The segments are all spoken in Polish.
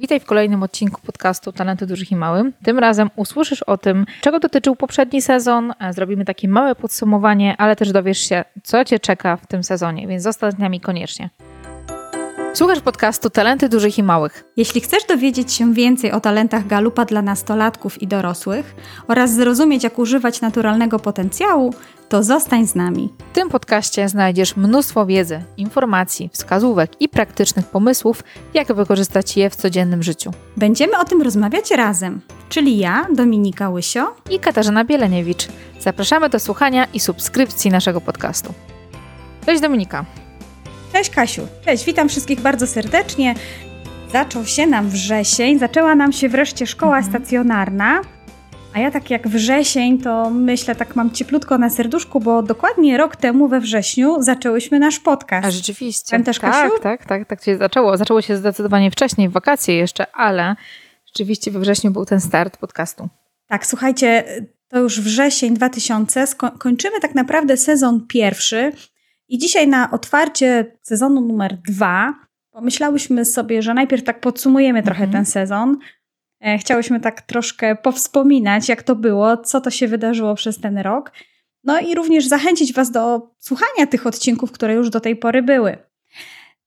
Witaj w kolejnym odcinku podcastu Talenty Dużych i Małym. Tym razem usłyszysz o tym, czego dotyczył poprzedni sezon. Zrobimy takie małe podsumowanie, ale też dowiesz się, co Cię czeka w tym sezonie, więc zostań z nami koniecznie. Słuchasz podcastu Talenty Dużych i Małych. Jeśli chcesz dowiedzieć się więcej o talentach galupa dla nastolatków i dorosłych oraz zrozumieć, jak używać naturalnego potencjału, to zostań z nami. W tym podcaście znajdziesz mnóstwo wiedzy, informacji, wskazówek i praktycznych pomysłów, jak wykorzystać je w codziennym życiu. Będziemy o tym rozmawiać razem, czyli ja, Dominika Łysio i Katarzyna Bieleniewicz. Zapraszamy do słuchania i subskrypcji naszego podcastu. Cześć Dominika. Cześć Kasiu. Cześć, witam wszystkich bardzo serdecznie. Zaczął się nam wrzesień, zaczęła nam się wreszcie szkoła mhm. stacjonarna. A ja tak jak wrzesień, to myślę, tak mam cieplutko na serduszku, bo dokładnie rok temu we wrześniu zaczęłyśmy nasz podcast. A rzeczywiście. Pamiętasz, tak, Kasiu? Tak, tak, tak się zaczęło. Zaczęło się zdecydowanie wcześniej, w wakacje jeszcze, ale rzeczywiście we wrześniu był ten start podcastu. Tak, słuchajcie, to już wrzesień 2000, kończymy tak naprawdę sezon pierwszy. I dzisiaj na otwarcie sezonu numer dwa pomyślałyśmy sobie, że najpierw tak podsumujemy trochę mhm. ten sezon. E, chciałyśmy tak troszkę powspominać, jak to było, co to się wydarzyło przez ten rok. No i również zachęcić Was do słuchania tych odcinków, które już do tej pory były.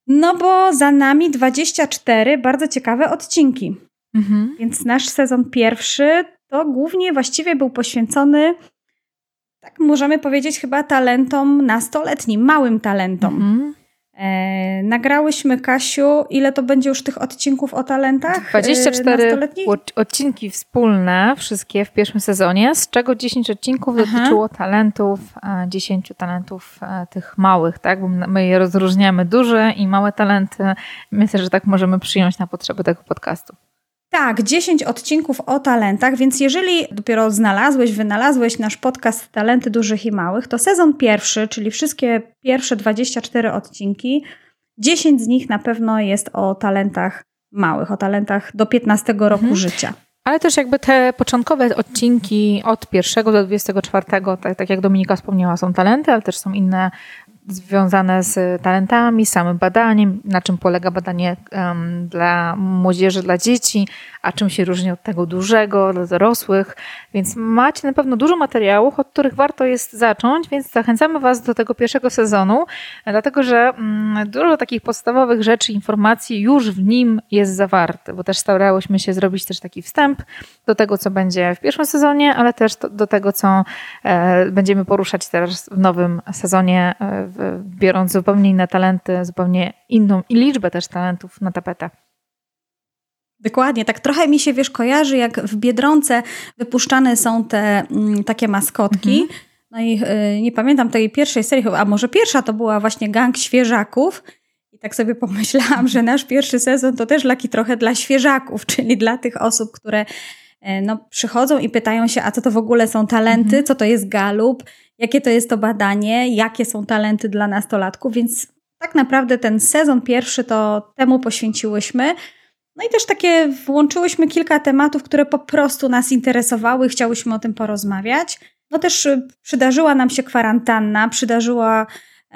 No bo za nami 24 bardzo ciekawe odcinki. Mhm. Więc nasz sezon pierwszy to głównie właściwie był poświęcony tak możemy powiedzieć chyba talentom nastoletnim, małym talentom. Mhm. E, nagrałyśmy, Kasiu, ile to będzie już tych odcinków o talentach? 24 e, odcinki wspólne, wszystkie w pierwszym sezonie, z czego 10 odcinków Aha. dotyczyło talentów, 10 talentów e, tych małych, tak? Bo my je rozróżniamy, duże i małe talenty. Myślę, że tak możemy przyjąć na potrzeby tego podcastu. Tak, 10 odcinków o talentach, więc jeżeli dopiero znalazłeś, wynalazłeś nasz podcast Talenty Dużych i Małych, to sezon pierwszy, czyli wszystkie pierwsze 24 odcinki, 10 z nich na pewno jest o talentach małych, o talentach do 15 roku mhm. życia. Ale też jakby te początkowe odcinki od pierwszego do 24, tak, tak jak Dominika wspomniała, są talenty, ale też są inne związane z talentami, samym badaniem, na czym polega badanie um, dla młodzieży, dla dzieci, a czym się różni od tego dużego, dla dorosłych. Więc macie na pewno dużo materiałów, od których warto jest zacząć, więc zachęcamy Was do tego pierwszego sezonu, dlatego że um, dużo takich podstawowych rzeczy, informacji już w nim jest zawarte, bo też starałyśmy się zrobić też taki wstęp do tego, co będzie w pierwszym sezonie, ale też do, tego, co e, będziemy poruszać teraz w nowym sezonie e, biorąc zupełnie inne talenty, zupełnie inną i liczbę też talentów na tapetę. Dokładnie, tak trochę mi się, wiesz, kojarzy, jak w Biedronce wypuszczane są te mm, takie maskotki. Mhm. No i y, nie pamiętam tej pierwszej serii, a może pierwsza to była właśnie Gang Świeżaków. I tak sobie pomyślałam, że nasz pierwszy sezon to też laki trochę dla świeżaków, czyli dla tych osób, które no, przychodzą i pytają się, a co to w ogóle są talenty, mhm. co to jest galup, jakie to jest to badanie, jakie są talenty dla nastolatków, więc tak naprawdę ten sezon pierwszy to temu poświęciłyśmy. No i też takie włączyłyśmy kilka tematów, które po prostu nas interesowały, chciałyśmy o tym porozmawiać. No też y, przydarzyła nam się kwarantanna, przydarzyła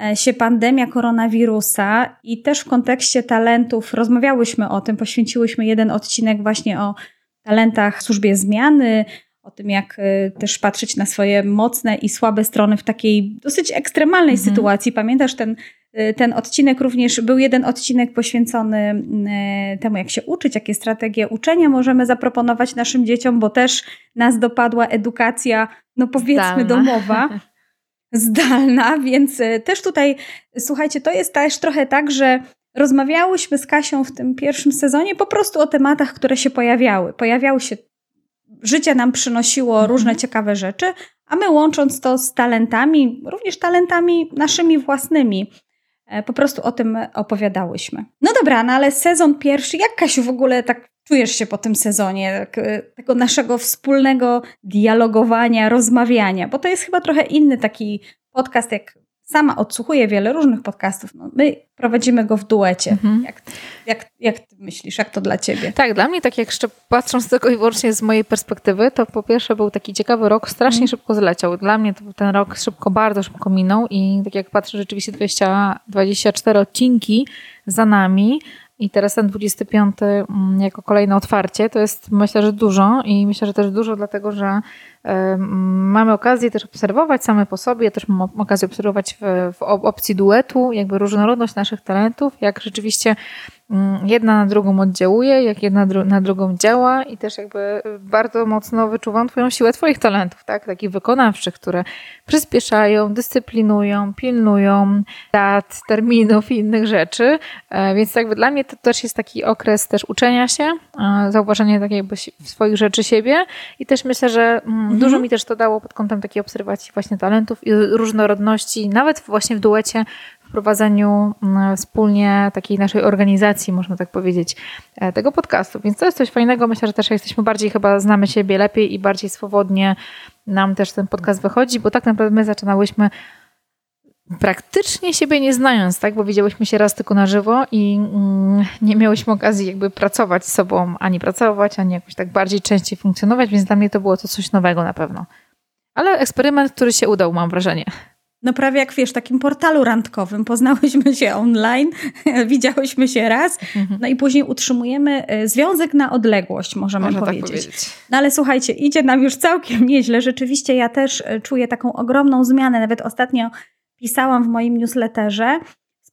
e, się pandemia koronawirusa i też w kontekście talentów rozmawiałyśmy o tym, poświęciłyśmy jeden odcinek właśnie o talentach w służbie zmiany, o tym, jak y, też patrzeć na swoje mocne i słabe strony w takiej dosyć ekstremalnej mhm. sytuacji. Pamiętasz ten, y, ten odcinek również, był jeden odcinek poświęcony y, temu, jak się uczyć, jakie strategie uczenia możemy zaproponować naszym dzieciom, bo też nas dopadła edukacja, no powiedzmy, Zdalna. domowa. Zdalna, więc też tutaj, słuchajcie, to jest też trochę tak, że rozmawiałyśmy z Kasią w tym pierwszym sezonie po prostu o tematach, które się pojawiały. Pojawiały się życie nam przynosiło mhm. różne ciekawe rzeczy, a my łącząc to z talentami, również talentami naszymi własnymi, e, po prostu o tym opowiadałyśmy. No dobra, no ale sezon pierwszy, jak Kasiu w ogóle tak czujesz się po tym sezonie, tak, e, tego naszego wspólnego dialogowania, rozmawiania, bo to jest chyba trochę inny taki podcast, jak sama odsłuchuję wiele różnych podcastów. No, my prowadzimy go w duecie. Mhm. Jak, jak, jak ty myślisz, jak to dla ciebie? Tak, dla mnie, tak jak jeszcze patrząc tylko i wyłącznie z mojej perspektywy, to po pierwsze był taki ciekawy rok, strasznie mhm. szybko zleciał. Dla mnie to ten rok szybko, bardzo szybko minął i tak jak patrzę, rzeczywiście 20, 24 odcinki za nami, i teraz ten 25 mm, jako kolejne otwarcie, to jest myślę, że dużo i myślę, że też dużo dlatego, że mamy okazję też obserwować same po sobie, też mam okazję obserwować w, w opcji duetu, jakby różnorodność naszych talentów, jak rzeczywiście mm, jedna na drugą oddziałuje, jak jedna na drugą działa i też jakby bardzo mocno wyczuwam twoją siłę twoich talentów, tak? Takich wykonawczych, które przyspieszają, dyscyplinują, pilnują dat, terminów i innych rzeczy, e, więc jakby dla mnie to też jest taki okres też uczenia się, e, zauważenia tak jakby swoich rzeczy siebie i też myślę, że mm, mhm. dużo mi też to dało pod kątem takiej obserwacji właśnie talentów i różnorodności, nawet właśnie w duecie wprowadzeniu mm, wspólnie takiej naszej organizacji, można tak powiedzieć, e, tego podcastu. Więc to jest coś fajnego. Myślę, że też jesteśmy bardziej chyba znamy siebie lepiej i bardziej swobodnie nam też ten podcast wychodzi, bo tak naprawdę my zaczynałyśmy praktycznie siebie nie znając, tak? Bo widziałyśmy się raz tylko na żywo i mm, nie miałyśmy okazji jakby pracować z sobą, ani pracować, ani jakoś tak bardziej częściej funkcjonować, więc dla mnie to było to coś nowego na pewno. Ale eksperyment, który się udał, mam wrażenie. No prawie jak wiesz, takim portalu randkowym. Poznałyśmy się online, widziałyśmy się raz, mhm. no i później utrzymujemy e, związek na odległość, możemy Można powiedzieć. Tak powiedzieć. No ale słuchajcie, idzie nam już całkiem nieźle. Rzeczywiście ja też e, czuję taką ogromną zmianę. Nawet ostatnio pisałam w moim newsletterze,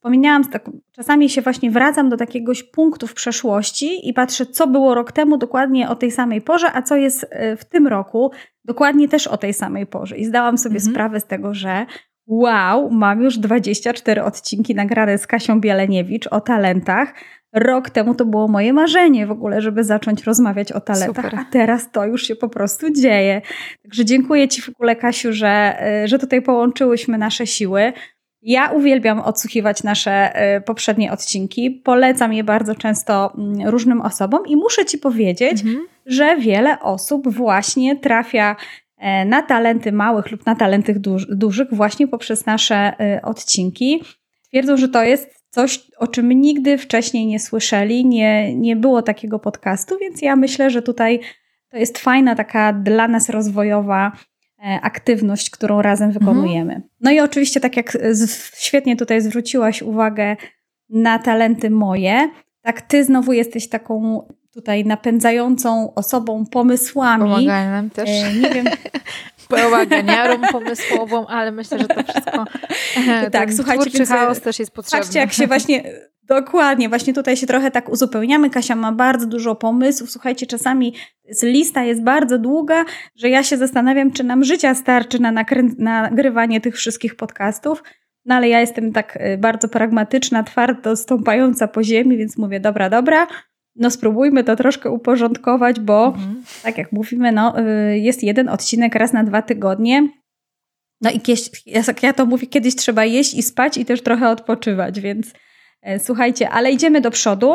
wspominałam, czasami się właśnie wracam do takiegoś punktu w przeszłości i patrzę, co było rok temu dokładnie o tej samej porze, a co jest e, w tym roku dokładnie też o tej samej porze. I zdałam sobie mhm. sprawę z tego, że wow, mam już 24 odcinki nagrane z Kasią Bieleniewicz o talentach. Rok temu to było moje marzenie w ogóle, żeby zacząć rozmawiać o talentach, Super. a teraz to już się po prostu dzieje. Także dziękuję Ci w ogóle, Kasiu, że, y, że tutaj połączyłyśmy nasze siły. Ja uwielbiam odsłuchiwać nasze y, poprzednie odcinki. Polecam je bardzo często mm, różnym osobom i muszę Ci powiedzieć, mhm. że wiele osób właśnie trafia e, na talenty małych lub na talenty dużych właśnie poprzez nasze y, odcinki. Twierdzą, że to jest coś, o czym nigdy wcześniej nie słyszeli, nie, nie było takiego podcastu, więc ja myślę, że tutaj to jest fajna taka dla nas rozwojowa e, aktywność, którą razem mhm. wykonujemy. Mhm. No i oczywiście, tak jak świetnie tutaj zwróciłaś uwagę na talenty moje, tak ty znowu jesteś taką tutaj napędzającą osobą pomysłami. Pomagaj nam też. E, nie wiem, bałaganiarą pomysłową, ale myślę, że to wszystko tak, słuchajcie, więc, e, chaos też jest potrzebny. Patrzcie, jak się właśnie Dokładnie, właśnie tutaj się trochę tak uzupełniamy. Kasia ma bardzo dużo pomysłów. Słuchajcie, czasami lista jest bardzo długa, że ja się zastanawiam, czy nam życia starczy na nagrywanie tych wszystkich podcastów. No ale ja jestem tak e, bardzo pragmatyczna, twardo stąpająca po ziemi, więc mówię, dobra, dobra, no spróbujmy to troszkę uporządkować, bo mhm. tak jak mówimy, no, y, jest jeden odcinek raz na dwa tygodnie. No i jak ja to mówię, kiedyś trzeba jeść i spać i też trochę odpoczywać, więc e, słuchajcie, ale idziemy do przodu.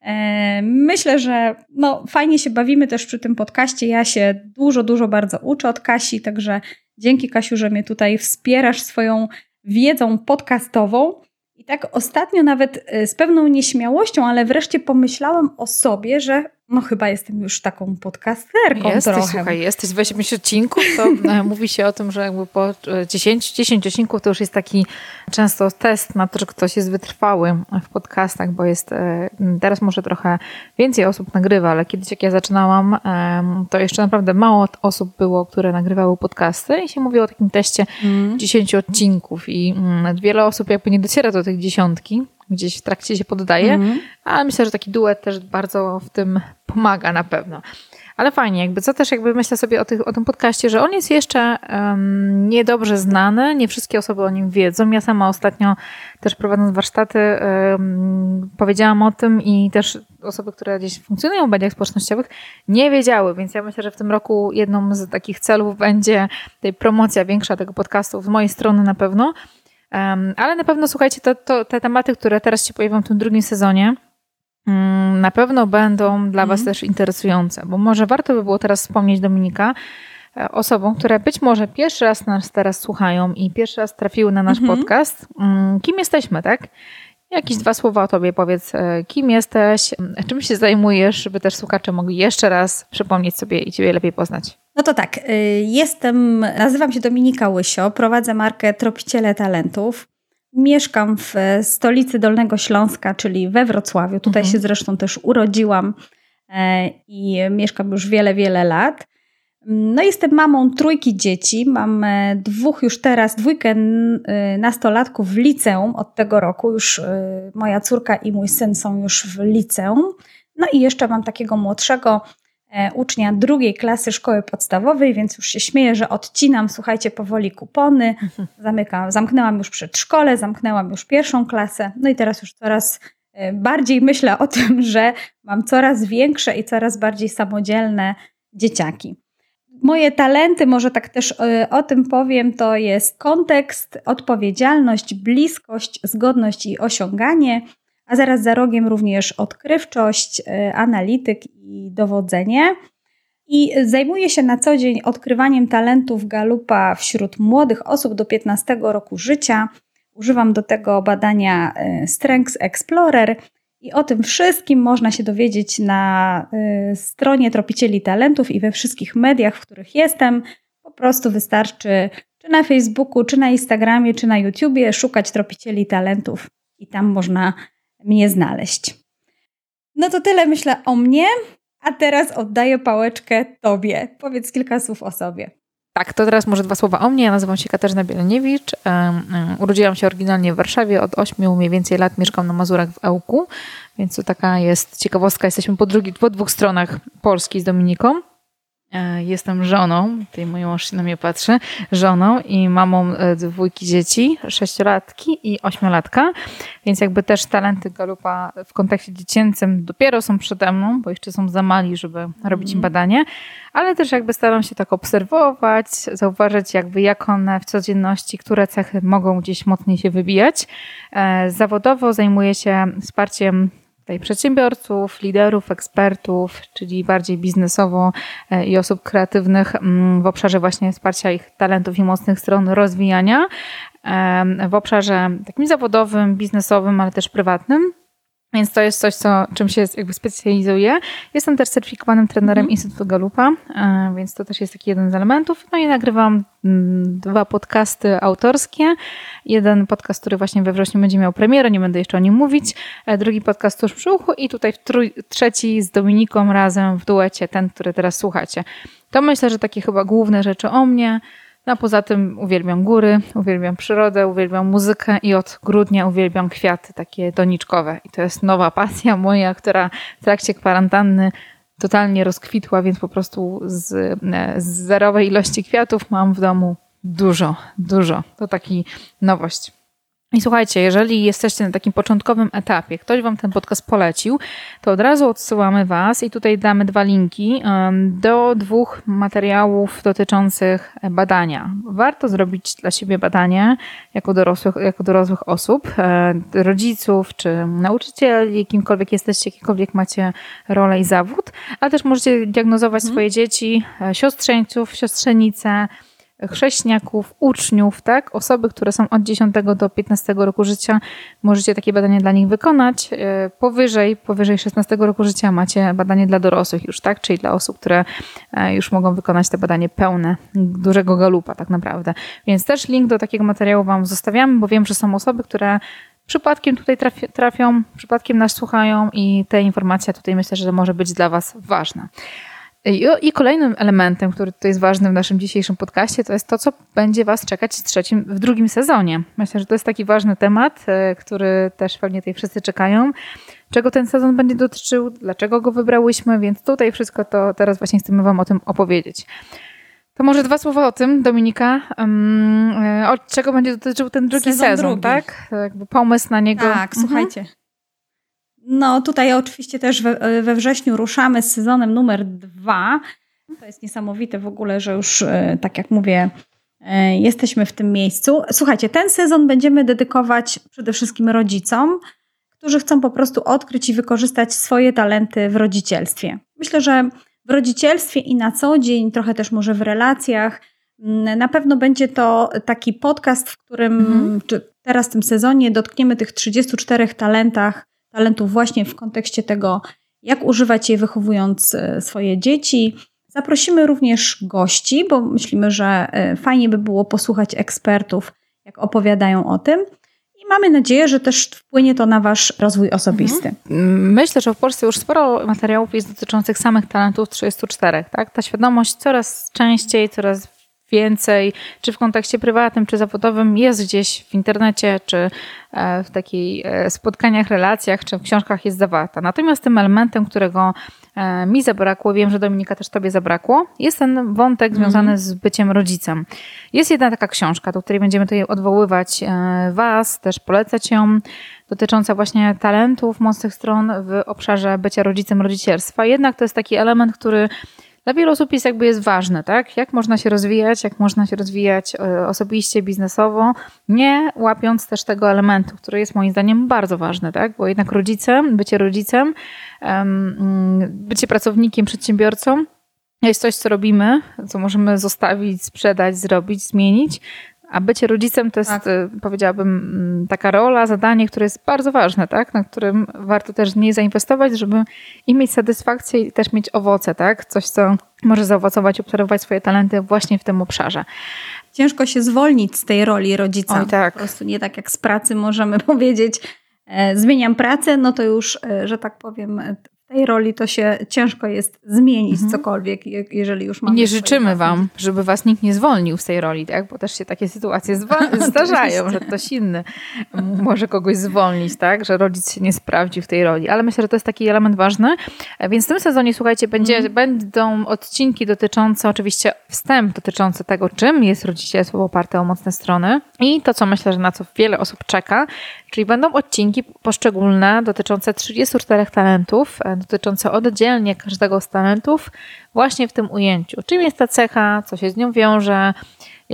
E, myślę, że no, fajnie się bawimy też przy tym podcaście. Ja się dużo, dużo bardzo uczę od Kasi, także dzięki Kasiu, że mnie tutaj wspierasz swoją wiedzą podcastową. I tak ostatnio nawet y, z pewną nieśmiałością, ale wreszcie pomyślałam o sobie, że no chyba jestem już taką podcasterką jesteś, trochę. Słuchaj, jesteś 25 odcinków, to e, mówi się o tym, że jakby po 10, e, 10 odcinków to już jest taki często test na to, że ktoś jest wytrwały w podcastach, bo jest e, teraz może trochę więcej osób nagrywa, ale kiedyś jak ja zaczynałam, to jeszcze naprawdę mało osób było, które nagrywały podcasty i się mówi o takim teście mm. 10 odcinków i mm, wiele osób jakby nie dociera do tych dziesiątki, gdzieś w trakcie się poddaje, mm. ale myślę, że taki duet też bardzo w tym pomaga na pewno. Ale fajnie, jakby co też jakby myślę sobie o, tych, o tym podcaście, że on jest jeszcze um, niedobrze znany, nie wszystkie osoby o nim wiedzą. Ja sama ostatnio też prowadząc warsztaty um, powiedziałam o tym i też osoby, które gdzieś funkcjonują w mediach społecznościowych nie wiedziały, więc ja myślę, że w tym roku jedną z takich celów będzie tej promocja większa tego podcastu z mojej strony na pewno, ale na pewno słuchajcie, to, to, te tematy, które teraz się pojawią w tym drugim sezonie, mm, na pewno będą dla Was mhm. też interesujące, bo może warto by było teraz wspomnieć Dominika, e, osobom, które być może pierwszy raz nas teraz słuchają i pierwszy raz trafiły na nasz mhm. podcast, mm, kim jesteśmy, tak? Jakieś dwa słowa o tobie powiedz, e, kim jesteś, czym się zajmujesz, żeby też słuchacze mogli jeszcze raz przypomnieć sobie i ciebie lepiej poznać. No to tak, y, jestem, nazywam się Dominika Łysio, prowadzę markę Tropiciele Talentów. Mieszkam w stolicy Dolnego Śląska, czyli we Wrocławiu. Tutaj mhm. się zresztą też urodziłam e, i mieszkam już wiele, wiele lat. No, jestem mamą trójki dzieci. Mam e, dwóch już teraz, dwójkę e, nastolatków w liceum od tego roku. Już moja córka i mój syn są już w liceum. No i jeszcze mam takiego młodszego ucznia drugiej klasy szkoły podstawowej, więc już się śmieję, że odcinam, słuchajcie, powoli kupony. Mhm. Zamykam, zamknęłam już przedszkole, zamknęłam już pierwszą klasę. No i teraz już coraz bardziej myślę o tym, że mam coraz większe i coraz bardziej samodzielne dzieciaki. Moje talenty, może tak też e, o tym powiem, to jest kontekst, odpowiedzialność, bliskość, zgodność i osiąganie, a zaraz za rogiem również odkrywczość, e, analityk i dowodzenie. I zajmuję się na co dzień odkrywaniem talentów Galupa wśród młodych osób do 15 roku życia. Używam do tego badania e, Strengths Explorer i o tym wszystkim można się dowiedzieć na y, stronie Tropicieli Talentów i we wszystkich mediach, w których jestem. Po prostu wystarczy czy na Facebooku, czy na Instagramie, czy na YouTubie szukać Tropicieli Talentów i tam można mnie znaleźć. No to tyle myślę o mnie, a teraz oddaję pałeczkę Tobie. Powiedz kilka słów o sobie. Tak, to teraz może dwa słowa o mnie. Ja nazywam się Katarzyna Bieleniewicz. Urodziłam się oryginalnie w Warszawie. Od ośmiu mniej więcej lat mieszkam na Mazurach w Ełku, więc to taka jest ciekawostka. Jesteśmy po, drugi, po dwóch stronach Polski z Dominiką. E, jestem żoną, tutaj mój mąż na mnie patrzy, żoną i mamą e, dwójki dzieci, sześciolatki i ośmiolatka, więc jakby też talenty Galupa w kontekście dziecięcym dopiero są przede mną, bo jeszcze są za mali, żeby robić im mhm. badanie, ale też jakby staram się tak obserwować, zauważyć jakby jak one w codzienności, które cechy mogą gdzieś mocniej się wybijać. E, zawodowo zajmuję się wsparciem tutaj przedsiębiorców, liderów, ekspertów, czyli bardziej biznesowo e, i osób kreatywnych mm, w obszarze właśnie wsparcia ich talentów i mocnych stron rozwijania, w obszarze takim zawodowym, biznesowym, ale też prywatnym. Więc to jest coś, co, czym się jakby specjalizuję. Jestem też certyfikowanym trenerem mm. Instytutu Galupa, e, więc to też jest taki jeden z elementów. No i nagrywam mm, dwa podcasty autorskie. Jeden podcast, który właśnie we wrześniu będzie miał premierę, nie będę jeszcze o nim mówić. E, drugi podcast tuż przy uchu i tutaj trzeci z Dominiką razem w duecie, ten, który teraz słuchacie. To myślę, że takie chyba główne rzeczy o mnie. No a poza tym uwielbiam góry, uwielbiam przyrodę, uwielbiam muzykę i od grudnia uwielbiam kwiaty takie doniczkowe. I to jest nowa pasja moja, która w trakcie kwarantanny totalnie rozkwitła, więc po prostu z, z zerowej ilości kwiatów mam w domu dużo, dużo. To taki nowość. I słuchajcie, jeżeli jesteście na takim początkowym etapie, ktoś Wam ten podcast polecił, to od razu odsyłamy Was i tutaj damy dwa linki do dwóch materiałów dotyczących badania. Warto zrobić dla siebie badanie jako dorosłych, jako dorosłych osób, e, rodziców czy nauczycieli, kimkolwiek jesteście, jakikolwiek macie rolę i zawód, ale też możecie diagnozować mhm. swoje dzieci, e, siostrzeńców, siostrzenice, chrześniaków, uczniów, tak? Osoby, które są od 10 do 15 roku życia, możecie takie badanie dla nich wykonać. E, powyżej, powyżej 16 roku życia macie badanie dla dorosłych już, tak? Czyli dla osób, które e, już mogą wykonać te badanie pełne, dużego galupa tak naprawdę. Więc też link do takiego materiału Wam zostawiamy, bo wiem, że są osoby, które przypadkiem tutaj trafią, przypadkiem nas słuchają i ta informacja tutaj myślę, że może być dla Was ważna. I, kolejnym elementem, który tutaj jest ważny w naszym dzisiejszym podcaście, to jest to, co będzie Was czekać w, trzecim, w drugim sezonie. Myślę, że to jest taki ważny temat, e, który też pewnie tutaj wszyscy czekają. Czego ten sezon będzie dotyczył, dlaczego go wybrałyśmy, więc tutaj wszystko to teraz właśnie chcemy Wam o tym opowiedzieć. To może dwa słowa o tym, Dominika. Um, od czego będzie dotyczył ten drugi sezon, sezon drugi. tak? Jakby pomysł na niego. Tak, mhm. słuchajcie. No tutaj oczywiście też we, we wrześniu ruszamy z sezonem numer dwa. To jest niesamowite w ogóle, że już e, tak jak mówię, e, jesteśmy w tym miejscu. Słuchajcie, ten sezon będziemy dedykować przede wszystkim rodzicom, którzy chcą po prostu odkryć i wykorzystać swoje talenty w rodzicielstwie. Myślę, że w rodzicielstwie i na co dzień, trochę też może w relacjach. Mm, na pewno będzie to taki podcast, w którym mhm. czy teraz w tym sezonie dotkniemy tych 34 talentach talentów właśnie w kontekście tego, jak używać je wychowując e, swoje dzieci. Zaprosimy również gości, bo myślimy, że e, fajnie by było posłuchać ekspertów, jak opowiadają o tym. I mamy nadzieję, że też wpłynie to na wasz rozwój osobisty. Mhm. Myślę, że w Polsce już sporo materiałów jest dotyczących samych talentów 34, tak? Ta świadomość coraz częściej, coraz więcej, czy w kontekście prywatnym, czy zawodowym, jest gdzieś w internecie, czy e, w takich e, spotkaniach, relacjach, czy w książkach jest zawarta. Natomiast tym elementem, którego e, mi zabrakło, wiem, że Dominika też tobie zabrakło, jest ten wątek mhm. związany z byciem rodzicem. Jest jedna taka książka, do której będziemy tutaj odwoływać was, też polecać ją, dotycząca właśnie talentów, mocnych stron w obszarze bycia rodzicem, rodzicielstwa. Jednak to jest taki element, który dla wielu osób jest jakby jest ważne, tak? Jak można się rozwijać, jak można się rozwijać e, osobiście, biznesowo, nie łapiąc też tego elementu, który jest moim zdaniem bardzo ważny, tak? Bo jednak rodzicem, bycie rodzicem, mm, bycie pracownikiem, przedsiębiorcą jest coś, co robimy, co możemy zostawić, sprzedać, zrobić, zmienić, a bycie rodzicem to jest, tak. Y, powiedziałabym, mm, taka rola, zadanie, które jest bardzo ważne, tak? na którym warto też mniej zainwestować, żeby i mieć satysfakcję i też mieć owoce, tak? Coś, co może zaowocować, obserwować swoje talenty właśnie w tym obszarze. Ciężko się zwolnić z tej roli rodzica. Oj, tak. Po prostu nie tak jak z pracy możemy powiedzieć, e, zmieniam pracę, no to już, e, że tak powiem, tej roli to się ciężko jest zmienić mhm. cokolwiek, jeżeli już mamy. Nie życzymy wam, żeby was nikt nie zwolnił z tej roli, tak? Bo też się takie sytuacje zdarzają, że ktoś inny może kogoś zwolnić, tak? Że rodzic się nie sprawdzi w tej roli. Ale myślę, że to jest taki element ważny. Więc w tym sezonie, słuchajcie, będzie, mhm. będą odcinki dotyczące, oczywiście wstęp dotyczący tego, czym jest rodzicielstwo oparte o mocne strony i to, co myślę, że na co wiele osób czeka, czyli będą odcinki poszczególne dotyczące 34 talentów, dotyczące oddzielnie każdego z talentów właśnie w tym ujęciu. Czym jest ta cecha, co się z nią wiąże,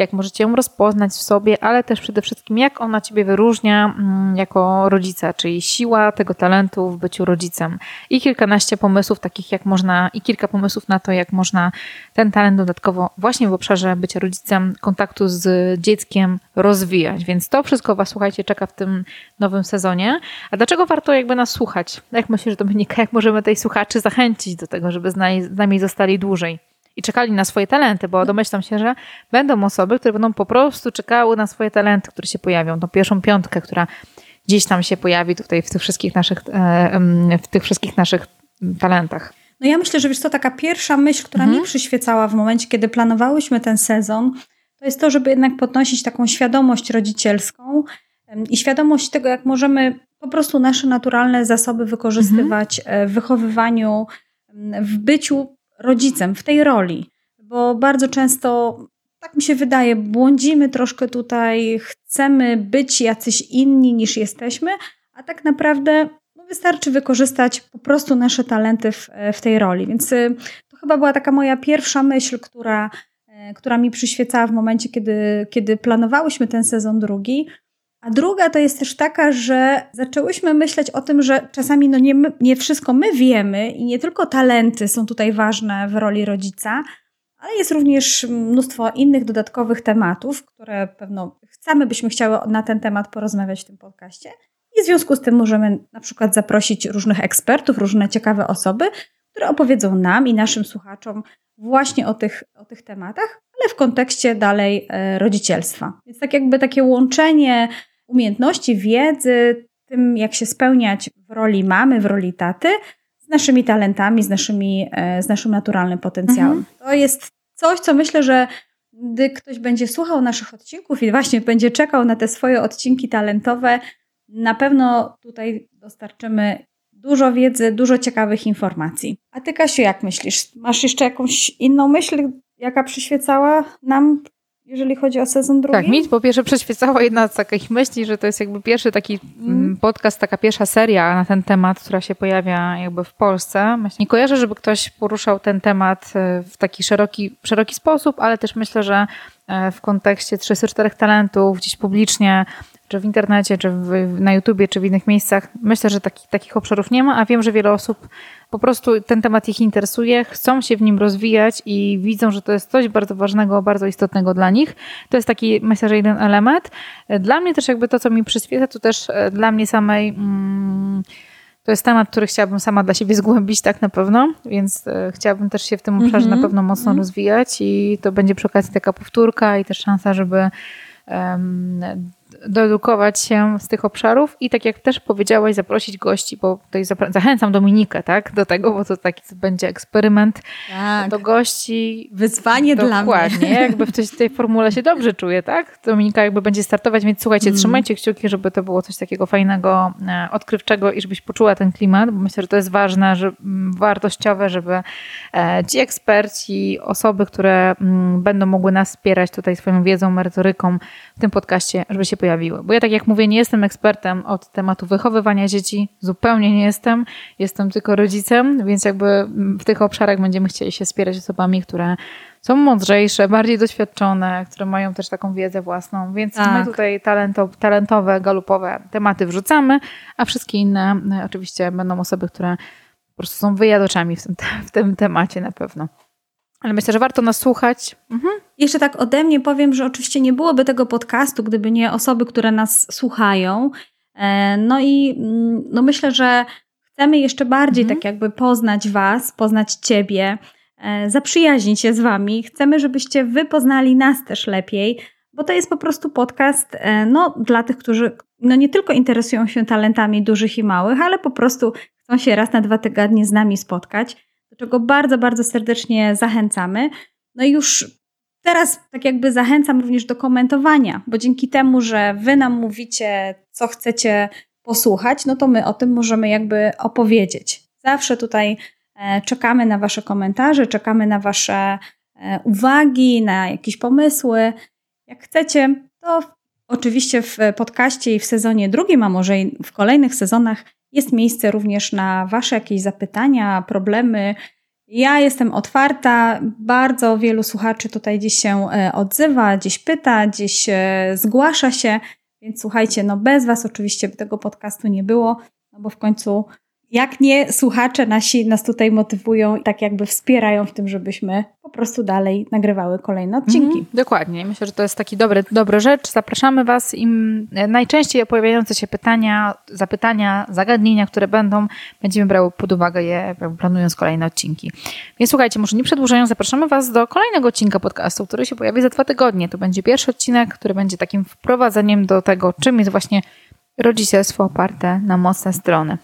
jak możecie ją rozpoznać w sobie, ale też przede wszystkim jak ona ciebie wyróżnia mm, jako rodzica, czyli siła tego talentu w byciu rodzicem. I kilkanaście pomysłów takich, jak można, i kilka pomysłów na to, jak można ten talent dodatkowo właśnie w obszarze bycia rodzicem, kontaktu z dzieckiem rozwijać. Więc to wszystko Was, słuchajcie, czeka w tym nowym sezonie. A dlaczego warto jakby nas słuchać? Jak myślisz, Dominika, jak możemy tej słuchaczy zachęcić do tego, żeby z nami, z nami zostali dłużej? I czekali na swoje talenty, bo domyślam się, że będą osoby, które będą po prostu czekały na swoje talenty, które się pojawią. Tą pierwszą piątkę, która gdzieś tam się pojawi tutaj w tych wszystkich naszych, e, w tych wszystkich naszych talentach. No ja myślę, że wiesz to taka pierwsza myśl, która mhm. mi przyświecała w momencie, kiedy planowałyśmy ten sezon, to jest to, żeby jednak podnosić taką świadomość rodzicielską i świadomość tego, jak możemy po prostu nasze naturalne zasoby wykorzystywać mhm. w wychowywaniu, w byciu rodzicem w tej roli, bo bardzo często, tak mi się wydaje, błądzimy troszkę tutaj, chcemy być jacyś inni niż jesteśmy, a tak naprawdę no, wystarczy wykorzystać po prostu nasze talenty w, w tej roli. Więc y, to chyba była taka moja pierwsza myśl, która, y, która mi przyświecała w momencie, kiedy, kiedy planowałyśmy ten sezon drugi. A druga to jest też taka, że zaczęłyśmy myśleć o tym, że czasami no nie, nie wszystko my wiemy i nie tylko talenty są tutaj ważne w roli rodzica, ale jest również mnóstwo innych dodatkowych tematów, które pewno chcemy, byśmy chciały na ten temat porozmawiać w tym podcaście. I w związku z tym możemy na przykład zaprosić różnych ekspertów, różne ciekawe osoby, które opowiedzą nam i naszym słuchaczom właśnie o tych, o tych tematach, ale w kontekście dalej e, rodzicielstwa. Więc tak jakby takie łączenie umiejętności, wiedzy, tym jak się spełniać w roli mamy, w roli taty, z naszymi talentami, z, naszymi, e, z naszym naturalnym potencjałem. Mhm. To jest coś, co myślę, że gdy ktoś będzie słuchał naszych odcinków i właśnie będzie czekał na te swoje odcinki talentowe, na pewno tutaj dostarczymy dużo wiedzy, dużo ciekawych informacji. A ty, Kasiu, jak myślisz? Masz jeszcze jakąś inną myśl, jaka przyświecała nam jeżeli chodzi o sezon drugi? Tak, mi po pierwsze przyświecała jedna z takich myśli, że to jest jakby pierwszy taki mm. podcast, taka pierwsza seria na ten temat, która się pojawia jakby w Polsce. Nie kojarzę, żeby ktoś poruszał ten temat e, w taki szeroki, szeroki sposób, ale też myślę, że e, w kontekście 34 talentów, gdzieś publicznie, czy w internecie, czy w, na YouTubie, czy w innych miejscach. Myślę, że taki, takich obszarów nie ma, a wiem, że wiele osób po prostu ten temat ich interesuje, chcą się w nim rozwijać i widzą, że to jest coś bardzo ważnego, bardzo istotnego dla nich. To jest taki, myślę, że jeden element. Dla mnie też jakby to, co mi przyświeca, to też e, dla mnie samej... Mm, to jest temat, który chciałabym sama dla siebie zgłębić, tak na pewno, więc e, chciałabym też się w tym obszarze mm -hmm. na mhm. pewno mocno mm -hmm. rozwijać i to będzie przy okazji taka powtórka i też szansa, żeby doedukować się z tych obszarów i tak jak też powiedziałaś, zaprosić gości, bo tutaj zachęcam Dominikę tak, do tego, bo to taki będzie eksperyment tak. do gości. Wyzwanie Dokładnie, dla mnie. Dokładnie, jakby w tej formule się dobrze czuje, tak? Dominika jakby będzie startować, więc słuchajcie, mm. trzymajcie kciuki, żeby to było coś takiego fajnego, e, odkrywczego i żebyś poczuła ten klimat, bo myślę, że to jest ważne, że, wartościowe, żeby e, ci eksperci, osoby, które będą mogły nas wspierać tutaj swoją wiedzą, merytoryką w tym podcaście, żeby się pojawiły. Bo ja tak jak mówię, nie jestem ekspertem od tematu wychowywania dzieci, zupełnie nie jestem, jestem tylko rodzicem, więc jakby w tych obszarach będziemy chcieli się wspierać osobami, które są mądrzejsze, bardziej doświadczone, które mają też taką wiedzę własną, więc tak. my tutaj talento, talentowe, galupowe tematy wrzucamy, a wszystkie inne no, oczywiście będą osoby, które po prostu są wyjadaczami w tym, w tym temacie na pewno. Ale myślę, że warto nas słuchać. Mhm. Jeszcze tak ode mnie powiem, że oczywiście nie byłoby tego podcastu, gdyby nie osoby, które nas słuchają. E, no i mm, no myślę, że chcemy jeszcze bardziej mhm. tak jakby poznać Was, poznać Ciebie, e, zaprzyjaźnić się z Wami. Chcemy, żebyście Wy poznali nas też lepiej, bo to jest po prostu podcast e, no, dla tych, którzy no, nie tylko interesują się talentami dużych i małych, ale po prostu chcą się raz na dwa tygodnie z nami spotkać do czego bardzo, bardzo serdecznie zachęcamy. No i już teraz tak jakby zachęcam również do komentowania, bo dzięki temu, że wy nam mówicie, co chcecie posłuchać, no to my o tym możemy jakby opowiedzieć. Zawsze tutaj e, czekamy na wasze komentarze, czekamy na wasze e, uwagi, na jakieś pomysły. Jak chcecie, to oczywiście w podcaście i w sezonie drugim, a może i w kolejnych sezonach jest miejsce również na Wasze jakieś zapytania, problemy. Ja jestem otwarta, bardzo wielu słuchaczy tutaj gdzieś się e, odzywa, gdzieś pyta, gdzieś e, zgłasza się, więc słuchajcie, no bez Was oczywiście by tego podcastu nie było, no bo w końcu jak nie, słuchacze nasi nas tutaj motywują i tak jakby wspierają w tym, żebyśmy po prostu dalej nagrywały kolejne odcinki. Mhm, dokładnie. Myślę, że to jest taki dobry, dobra rzecz. Zapraszamy Was. Im najczęściej pojawiające się pytania, zapytania, zagadnienia, które będą, będziemy brały pod uwagę je, planując kolejne odcinki. Więc słuchajcie, może nie przedłużając, zapraszamy Was do kolejnego odcinka podcastu, który się pojawi za dwa tygodnie. To będzie pierwszy odcinek, który będzie takim wprowadzeniem do tego, czym jest właśnie rodzicielstwo oparte na mocne strony.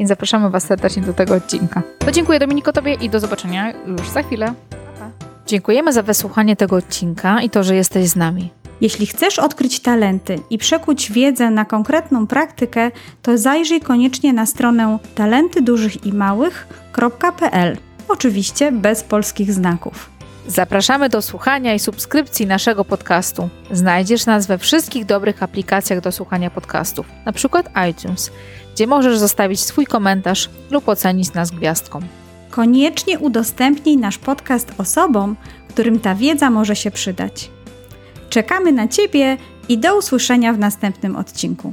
Więc zapraszamy Was serdecznie do tego odcinka. To dziękuję Dominiko Tobie i do zobaczenia już za chwilę. Pa. Dziękujemy za wysłuchanie tego odcinka i to, że jesteś z nami. Jeśli chcesz odkryć talenty i przekuć wiedzę na konkretną praktykę, to zajrzyj koniecznie na stronę talentydużychimałych.pl. Oczywiście bez polskich znaków. Zapraszamy do słuchania i subskrypcji naszego podcastu. Znajdziesz nas we wszystkich dobrych aplikacjach do słuchania podcastów, np. iTunes gdzie możesz zostawić swój komentarz lub ocenić nas gwiazdką. Koniecznie udostępnij nasz podcast osobom, którym ta wiedza może się przydać. Czekamy na Ciebie i do usłyszenia w następnym odcinku.